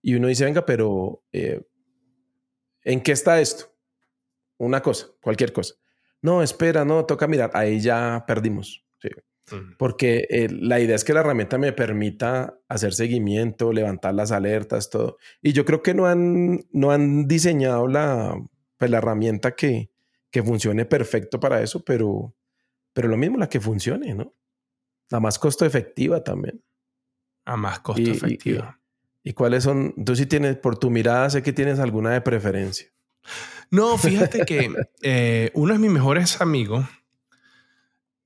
Y uno dice, venga, pero eh, ¿en qué está esto? Una cosa, cualquier cosa. No, espera, no, toca mirar. Ahí ya perdimos. Sí. Porque eh, la idea es que la herramienta me permita hacer seguimiento, levantar las alertas, todo. Y yo creo que no han, no han diseñado la, pues, la herramienta que, que funcione perfecto para eso, pero, pero lo mismo, la que funcione, ¿no? La más costo efectiva también. A más costo efectiva. Y, cuáles son? Tú sí tienes, por tu mirada, sé que tienes alguna de preferencia. No, fíjate que eh, uno de mis mejores amigos,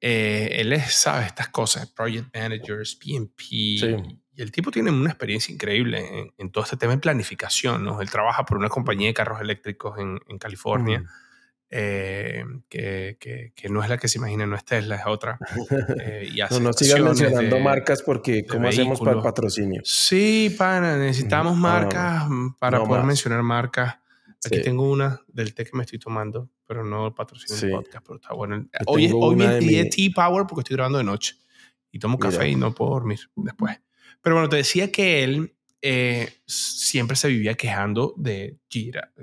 eh, él sabe estas cosas, project managers, PMP. Y el tipo tiene una experiencia increíble en, todo este tema de planificación. ¿no? Él trabaja por una compañía de carros eléctricos en, en California. Mm. Eh, que, que, no es la que se imagina, no es Tesla, es otra. Eh, y no, no sigan mencionando marcas porque ¿cómo hacemos para el patrocinio? Sí, pana, necesitamos marcas para poder mencionar marcas. Aquí tengo una del té que me estoy tomando, pero no el patrocinio del podcast, pero está bueno. Hoy, hoy me envié T-Power porque estoy grabando de noche y tomo café y no puedo dormir después. Pero bueno, te decía que él eh, siempre se vivía quejando de Gira,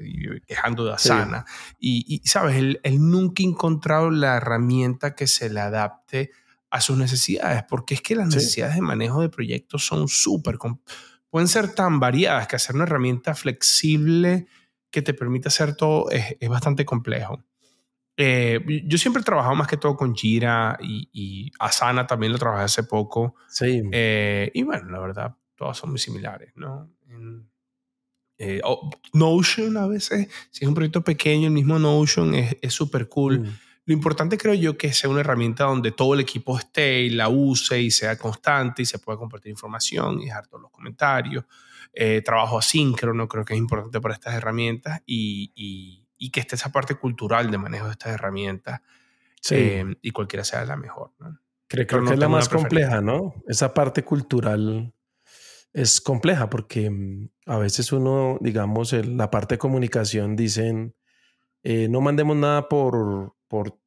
quejando de Asana. Y, sabes, él, nunca ha encontrado la herramienta que se le adapte a sus necesidades, porque es que las necesidades de manejo de proyectos son súper, pueden ser tan variadas que hacer una herramienta flexible que te permita hacer todo es, bastante complejo. Eh, yo siempre he trabajado más que todo con Jira y, Asana también lo trabajé hace poco. Sí. Eh, y bueno, la verdad, todas son muy similares, ¿no? Eh, Notion a veces, si es un proyecto pequeño, el mismo Notion es súper cool. Mm. Lo importante creo yo que sea una herramienta donde todo el equipo esté y la use y sea constante y se pueda compartir información y dejar todos los comentarios. Eh, trabajo asíncrono creo que es importante para estas herramientas y, y, que esté esa parte cultural de manejo de estas herramientas eh, y cualquiera sea la mejor. ¿no? Creo, que es la más compleja, ¿no? Esa parte cultural es compleja porque mm, a veces uno, digamos, la parte de comunicación dicen, eh, no mandemos nada por, por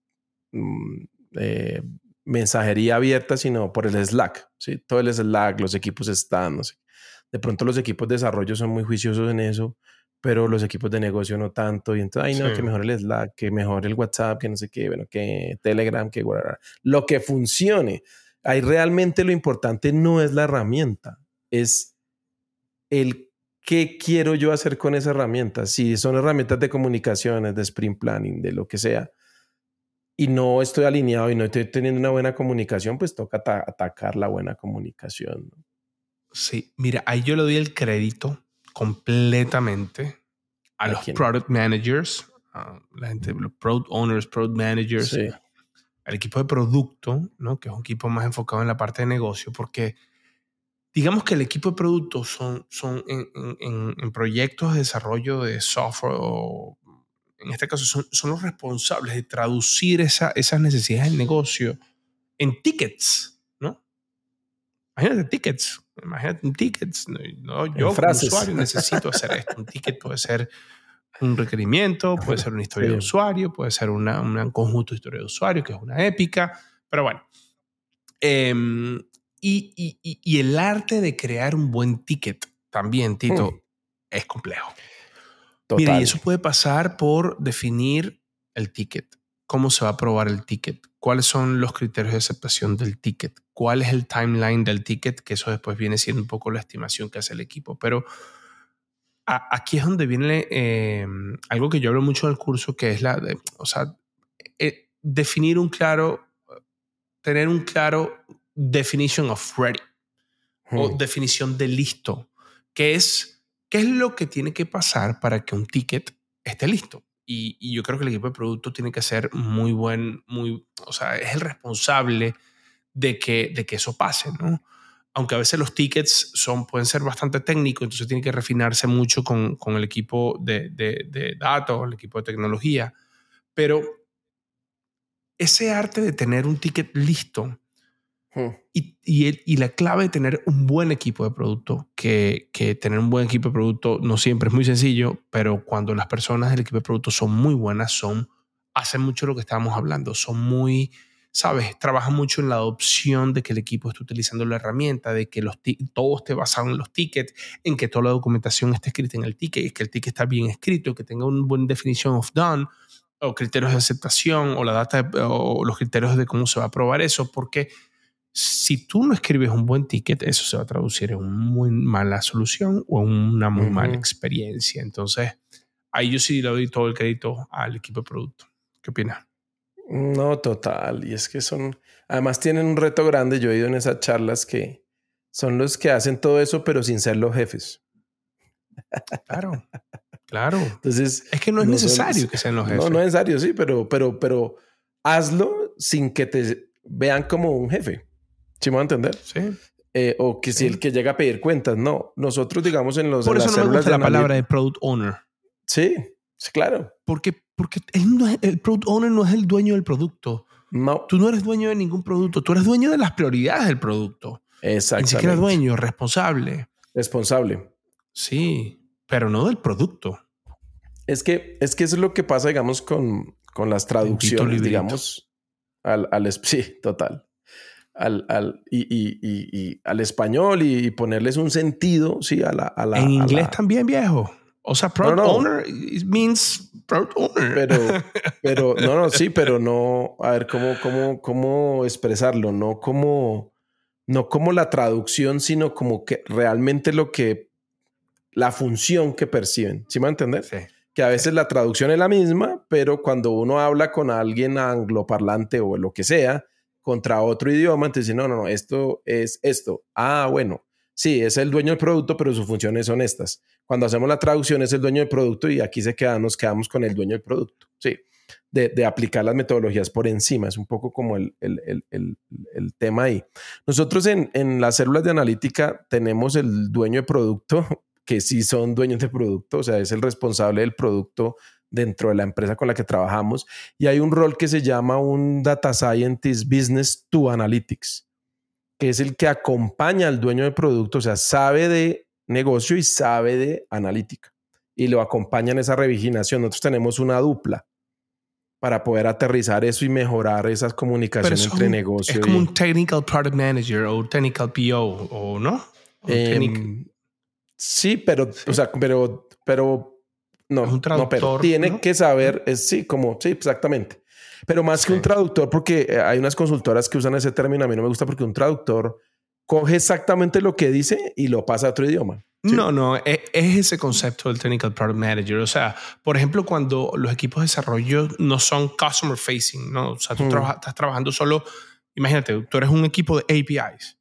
mm, eh, mensajería abierta, sino por el Slack, ¿sí? Todo el Slack, los equipos están, no sé. De pronto los equipos de desarrollo son muy juiciosos en eso, pero los equipos de negocio no tanto. Y entonces, ay, no, que mejor el Slack, que mejor el WhatsApp, que no sé qué, bueno, que Telegram, que lo que funcione. Ahí realmente lo importante no es la herramienta, es el qué quiero yo hacer con esa herramienta. Si son herramientas de comunicaciones, de sprint planning, de lo que sea, y no estoy alineado y no estoy teniendo una buena comunicación, pues toca atacar la buena comunicación. Sí, mira, ahí yo le doy el crédito completamente a, los product managers, a la gente, los product owners, product managers, al equipo de producto, ¿no? que es un equipo más enfocado en la parte de negocio, porque digamos que el equipo de producto son, son en, proyectos de desarrollo de software o en este caso son, son los responsables de traducir esa, esas necesidades del negocio en tickets. Imagínate tickets, Imagínate un ticket. ¿no? Yo, como usuario, necesito hacer esto. Un ticket puede ser un requerimiento, puede ser una historia de usuario, puede ser una, un conjunto de historia de usuario, que es una épica. Pero bueno. Em, y, y, y, el arte de crear un buen ticket también, Tito, hmm. es complejo. Mira, y eso puede pasar por definir el ticket. ¿Cómo se va a aprobar el ticket? ¿Cuáles son los criterios de aceptación del ticket? cuál es el timeline del ticket, que eso después viene siendo un poco la estimación que hace el equipo. Pero aquí es donde viene em, algo que yo hablo mucho en el curso, que es la, o sea, eh, definir un claro, tener un claro definition of ready o hmm. definición de listo, que es qué es lo que tiene que pasar para que un ticket esté listo. Y, yo creo que el equipo de producto tiene que ser muy buen, muy, o sea, es el responsable de que, de que eso pase, ¿no? Aunque a veces los tickets son, pueden ser bastante técnicos, entonces tiene que refinarse mucho con, con el equipo de, de, de datos, el equipo de tecnología. Pero ese arte de tener un ticket listo y, y, y, la clave de tener un buen equipo de producto, que, que, tener un buen equipo de producto no siempre es muy sencillo, pero cuando las personas del equipo de producto son muy buenas, son, hacen mucho lo que estábamos hablando, son muy ¿sabes? Trabaja mucho en la adopción de que el equipo esté utilizando la herramienta, de que los todo esté basado en los tickets, en que toda la documentación esté escrita en el ticket, que el ticket está bien escrito, que tenga una buena definición of done, o criterios de aceptación, o la data, o los criterios de cómo se va a aprobar eso, porque si tú no escribes un buen ticket, eso se va a traducir en una muy mala solución o en una muy mala experiencia. Entonces, ahí yo sí le doy todo el crédito al equipo de producto. ¿Qué opinas? No, total. Y es que son, además tienen un reto grande. Yo he ido en esas charlas que son los que hacen todo eso, pero sin ser los jefes. Claro, claro. Entonces, es que no es necesario que sean los jefes. No, no es necesario, sí, pero, pero, pero hazlo sin que te vean como un jefe. ¿Sí me va a entender? Sí. Eh, o que si el que llega a pedir cuentas, no. Nosotros, digamos, en los. Por eso no me gusta la palabra de product owner. Sí, sí, claro. Porque porque el product owner no es el dueño del producto. No. Tú no eres dueño de ningún producto. Tú eres dueño de las prioridades del producto. Exactamente. Ni siquiera dueño, responsable. Responsable. Sí, pero no del producto. Es que, es que eso es lo que pasa, digamos, con, con las traducciones, digamos, al, al, sí, total. Al, al, y, y, y, al español y, ponerles un sentido, sí, a la... A la en inglés también, viejo. O sea, product owner means product owner. Pero, pero, no, no, sí, pero no, a ver, ¿cómo, cómo, cómo expresarlo? No como, no como la traducción, sino como que realmente lo que, la función que perciben. ¿Sí me va a entender? Sí. Que a veces la traducción es la misma, pero cuando uno habla con alguien angloparlante o lo que sea, contra otro idioma, entonces no, no, no, esto es esto. Ah, bueno, sí, es el dueño del producto, pero sus funciones son estas. Cuando hacemos la traducción es el dueño del producto y aquí se queda, nos quedamos con el dueño del producto. Sí, de, aplicar las metodologías por encima. Es un poco como el, tema ahí. Nosotros en, en, las células de analítica tenemos el dueño de producto, que sí son dueños de producto, o sea, es el responsable del producto dentro de la empresa con la que trabajamos y hay un rol que se llama un Data Scientist Business to Analytics, que es el que acompaña al dueño del producto, o sea, sabe de negocio y sabe de analítica y lo acompaña en esa reviginación. Nosotros tenemos una dupla para poder aterrizar eso y mejorar esas comunicaciones entre negocios. Es como un technical product manager o technical PO, ¿o no? Em, sí, pero, o sea, pero, pero no, un no, pero tiene que saber, es, sí, como, sí, exactamente. Pero más que un traductor, porque eh, hay unas consultoras que usan ese término, a mí no me gusta porque un traductor coge exactamente lo que dice y lo pasa a otro idioma. No, no, es, ese concepto del Technical Product Manager. O sea, por ejemplo, cuando los equipos de desarrollo no son customer facing, ¿no? O sea, tú hmm. estás trabajando solo, imagínate, tú eres un equipo de APIs.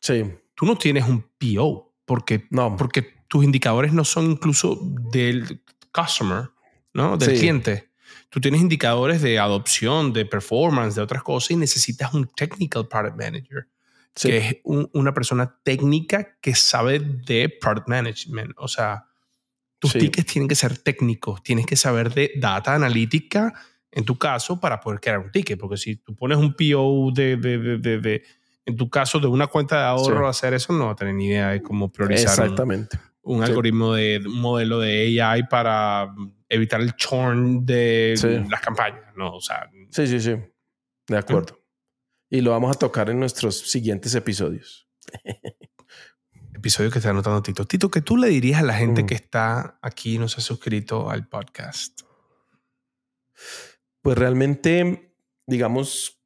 Sí. Tú no tienes un PO porque, no. porque tus indicadores no son incluso del customer, ¿no? Del cliente. Tú tienes indicadores de adopción, de performance, de otras cosas y necesitas un Technical Product Manager que es una persona técnica que sabe de product management. O sea, tus tickets tienen que ser técnicos, tienes que saber de data analítica en tu caso para poder crear un ticket, porque si tú pones un PO de, de, de, de en tu caso de una cuenta de ahorro hacer eso, no va a tener ni idea de cómo priorizar Exactamente. un, algoritmo de un modelo de AI para evitar el churn de las campañas. No, o sea, sí, sí, sí. De acuerdo y lo vamos a tocar en nuestros siguientes episodios. Episodio que está anotando Tito. Tito, ¿qué tú le dirías a la gente mm. que está aquí y no se ha suscrito al podcast? Pues realmente, digamos,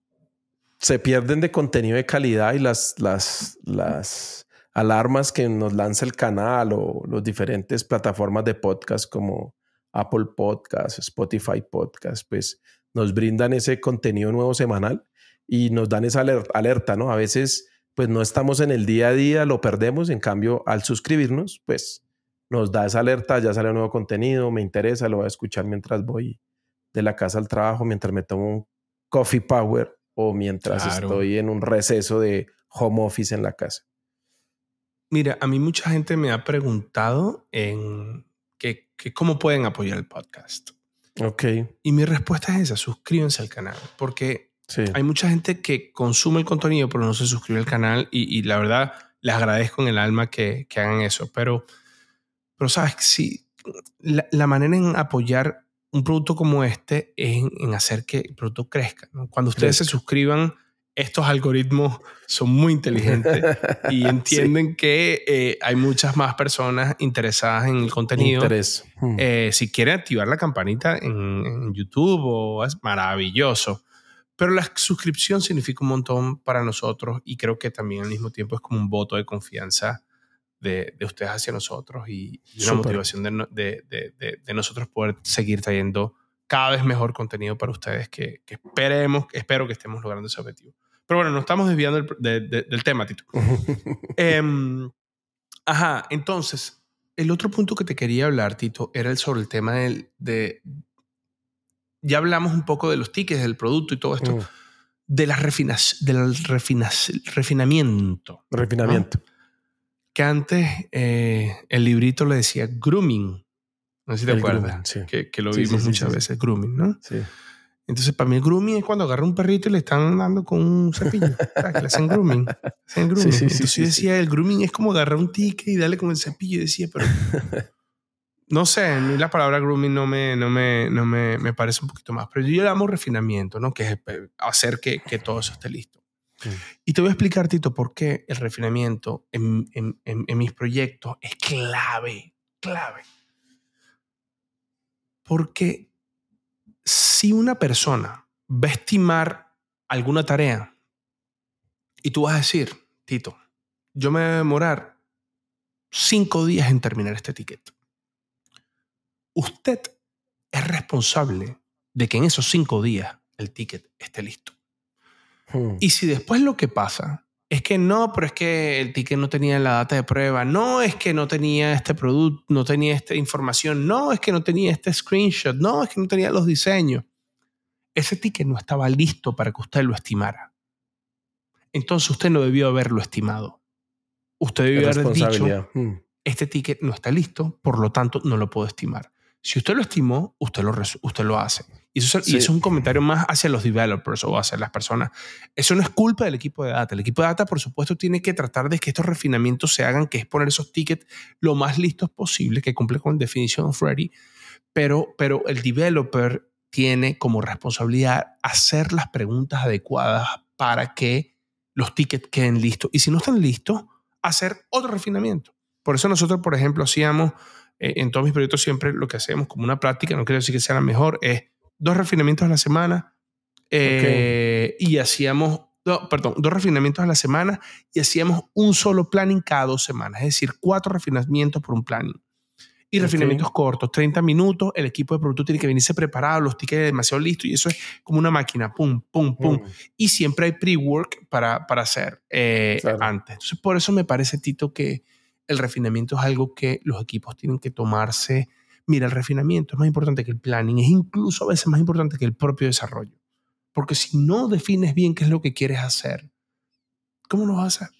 se pierden de contenido de calidad y las, las, las alarmas que nos lanza el canal o las diferentes plataformas de podcast como Apple Podcast, Spotify Podcast, pues nos brindan ese contenido nuevo semanal y nos dan esa alerta, ¿no? A veces, pues no estamos en el día a día, lo perdemos, en cambio, al suscribirnos, pues nos da esa alerta, ya sale un nuevo contenido, me interesa, lo voy a escuchar mientras voy de la casa al trabajo, mientras me tomo un coffee power o mientras estoy en un receso de home office en la casa. Mira, a mí mucha gente me ha preguntado en que, que cómo pueden apoyar el podcast. Ok. Y mi respuesta es esa, suscríbanse al canal, porque hay mucha gente que consume el contenido pero no se suscribe al canal y, la verdad les agradezco en el alma que, que hagan eso. Pero, pero sabes, sí, la, la, manera en apoyar un producto como este es en, hacer que el producto crezca. Cuando ustedes se suscriban, estos algoritmos son muy inteligentes y entienden que eh, hay muchas más personas interesadas en el contenido. Hmm. Eh, si quieren activar la campanita en, en YouTube, o es maravilloso. Pero la suscripción significa un montón para nosotros y creo que también al mismo tiempo es como un voto de confianza de, de ustedes hacia nosotros y, una motivación de, de, de, nosotros poder seguir trayendo cada vez mejor contenido para ustedes que, que esperemos, espero que estemos logrando ese objetivo. Pero bueno, nos estamos desviando del, del tema, Tito. Em, ajá, entonces, el otro punto que te quería hablar, Tito, era el sobre el tema del, de, ya hablamos un poco de los tickets, del producto y todo esto, mm. de la refinas, del refinamiento. Refinamiento. Que antes eh, el librito le decía grooming. No sé si te acuerdas. que, que, lo vimos muchas veces, grooming, ¿no? Sí. Entonces, para mí el grooming es cuando agarra un perrito y le están dando con un cepillo. que le hacen grooming. Hacen grooming. Entonces yo decía, el grooming es como agarrar un ticket y darle con el cepillo. Y decía, pero no sé, a mí la palabra grooming no me, no me, no me, me parece un poquito más, pero yo le llamo refinamiento, ¿no? Que es eh, hacer que, que todo eso esté listo. Y te voy a explicar, Tito, por qué el refinamiento en, en, en, mis proyectos es clave, clave. Porque si una persona va a estimar alguna tarea y tú vas a decir, Tito, yo me voy a demorar cinco días en terminar este ticket usted es responsable de que en esos cinco días el ticket esté listo. Hmm. Y si después lo que pasa es que no, pero es que el ticket no tenía la data de prueba, no es que no tenía este producto, no tenía esta información, no es que no tenía este screenshot, no es que no tenía los diseños. Ese ticket no estaba listo para que usted lo estimara. Entonces usted no debió haberlo estimado. Usted debió haber dicho, hmm. este ticket no está listo, por lo tanto no lo puedo estimar. Si usted lo estimó, usted lo, usted lo hace. Y eso, es un comentario más hacia los developers o hacia las personas. Eso no es culpa del equipo de data. El equipo de data, por supuesto, tiene que tratar de que estos refinamientos se hagan, que es poner esos tickets lo más listos posible, que cumple con definition of ready. Pero, pero el developer tiene como responsabilidad hacer las preguntas adecuadas para que los tickets queden listos. Y si no están listos, hacer otro refinamiento. Por eso nosotros, por ejemplo, hacíamos eh, en todos mis proyectos siempre lo que hacemos como una práctica, no quiero decir que sea la mejor, es dos refinamientos a la semana eh, y hacíamos, perdón, dos refinamientos a la semana y hacíamos un solo planning cada dos semanas, es decir, cuatro refinamientos por un planning. Y refinamientos cortos, 30 minutos, el equipo de producto tiene que venirse preparado, los tickets demasiado listos y eso es como una máquina, pum, pum, pum. Mm. Y siempre hay pre-work para, para hacer eh, antes. Entonces, por eso me parece, Tito, que el refinamiento es algo que los equipos tienen que tomarse. Mira, el refinamiento es más importante que el planning, es incluso a veces más importante que el propio desarrollo. Porque si no defines bien qué es lo que quieres hacer, ¿cómo lo vas a hacer?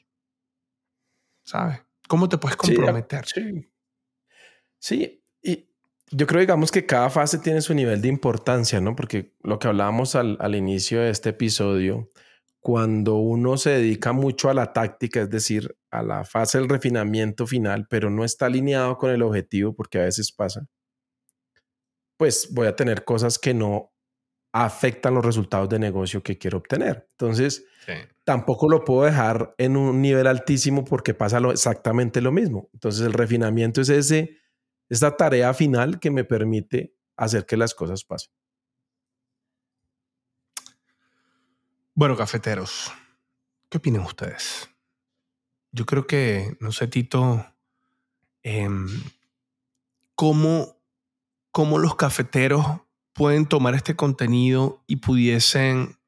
¿Sabes? ¿Cómo te puedes comprometer? Sí. Sí, y yo creo, digamos, que cada fase tiene su nivel de importancia, ¿no? Porque lo que hablábamos al, al inicio de este episodio, cuando uno se dedica mucho a la táctica, es decir, a la fase del refinamiento final, pero no está alineado con el objetivo, porque a veces pasa, pues voy a tener cosas que no afectan los resultados de negocio que quiero obtener. Entonces, tampoco lo puedo dejar en un nivel altísimo porque pasa exactamente lo mismo. Entonces, el refinamiento es ese esta tarea final que me permite hacer que las cosas pasen. Bueno, cafeteros, ¿qué opinan ustedes? Yo creo que, no sé, Tito, em, ¿cómo, ¿cómo los cafeteros pueden tomar este contenido y pudiesen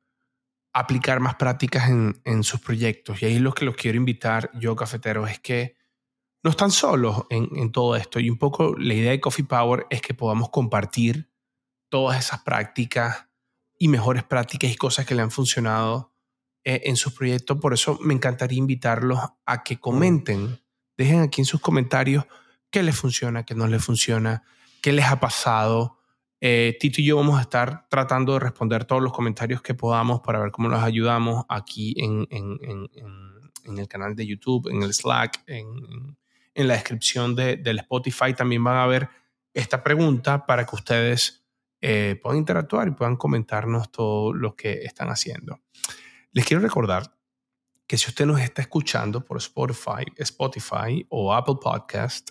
aplicar más prácticas en, en, sus proyectos. Y ahí lo que los quiero invitar yo, cafeteros, es que no están solos en, todo esto. Y un poco la idea de Coffee Power es que podamos compartir todas esas prácticas y mejores prácticas y cosas que le han funcionado eh, en sus proyectos. Por eso me encantaría invitarlos a que comenten, dejen aquí en sus comentarios qué les funciona, qué no les funciona, qué les ha pasado. Eh, Tito y yo vamos a estar tratando de responder todos los comentarios que podamos para ver cómo los ayudamos aquí en, el canal de YouTube, en el Slack, en, en la descripción de, del Spotify también van a ver esta pregunta para que ustedes eh, puedan interactuar y puedan comentarnos todo lo que están haciendo. Les quiero recordar que si usted nos está escuchando por Spotify, Spotify o Apple Podcast,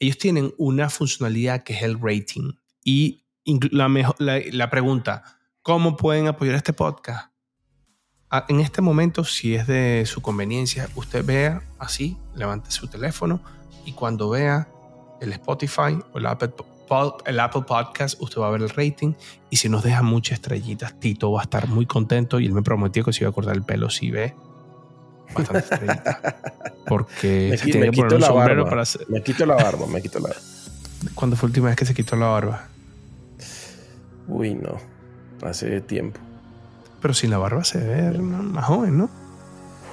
ellos tienen una funcionalidad que es el rating. Y la, la, la pregunta, ¿cómo pueden apoyar este podcast? en este momento, si es de su conveniencia, usted vea así, levante su teléfono y cuando vea el Spotify o el Apple, el Apple Podcast, usted va a ver el rating y si nos deja muchas estrellitas, Tito va a estar muy contento y él me prometió que se iba a cortar el pelo si ve bastante. Porque me, tiene que poner un sombrero para hacer... Me quito la barba, me quito la barba. ¿Cuándo fue la última vez que se quitó la barba? Uy, no. Hace tiempo. Pero sin la barba se ve más joven, ¿no?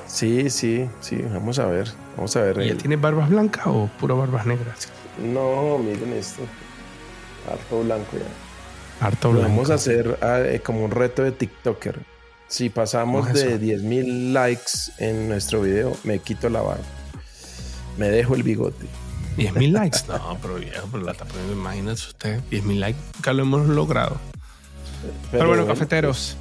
Sí, sí, sí. Vamos a ver. Vamos a ver. ¿Y él tiene barbas blancas o puro barbas negras? No, miren esto. Harto blanco ya. Harto blanco. Vamos a hacer ah, eh, como un reto de TikToker. Si pasamos de 10.000 likes en nuestro video, me quito la barba. Me dejo el bigote. 10.000 likes. No, pero viejo, pero la está poniendo, imagínate usted. 10.000 likes, nunca lo hemos logrado. Pero, bueno, cafeteros.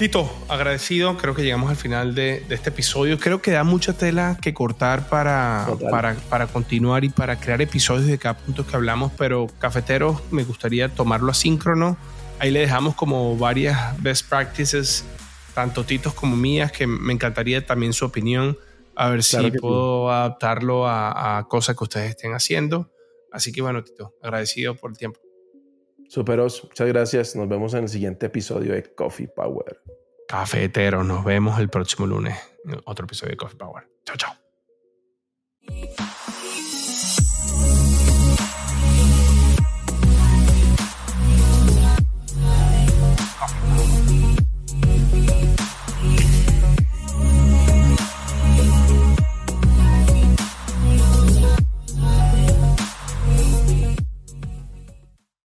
Tito, agradecido. Creo que llegamos al final de, este episodio. Creo que da mucha tela que cortar para, para, continuar y para crear episodios de cada punto que hablamos, pero cafeteros, me gustaría tomarlo asíncrono. Ahí le dejamos como varias best practices, tanto Titos como mías, que me encantaría también su opinión, a ver si puedo adaptarlo a, a cosas que ustedes estén haciendo. Así que bueno, Tito, agradecido por el tiempo. Superos, muchas gracias. Nos vemos en el siguiente episodio de Coffee Power. Cafetero, nos vemos el próximo lunes en otro episodio de Coffee Power. Chao, chao.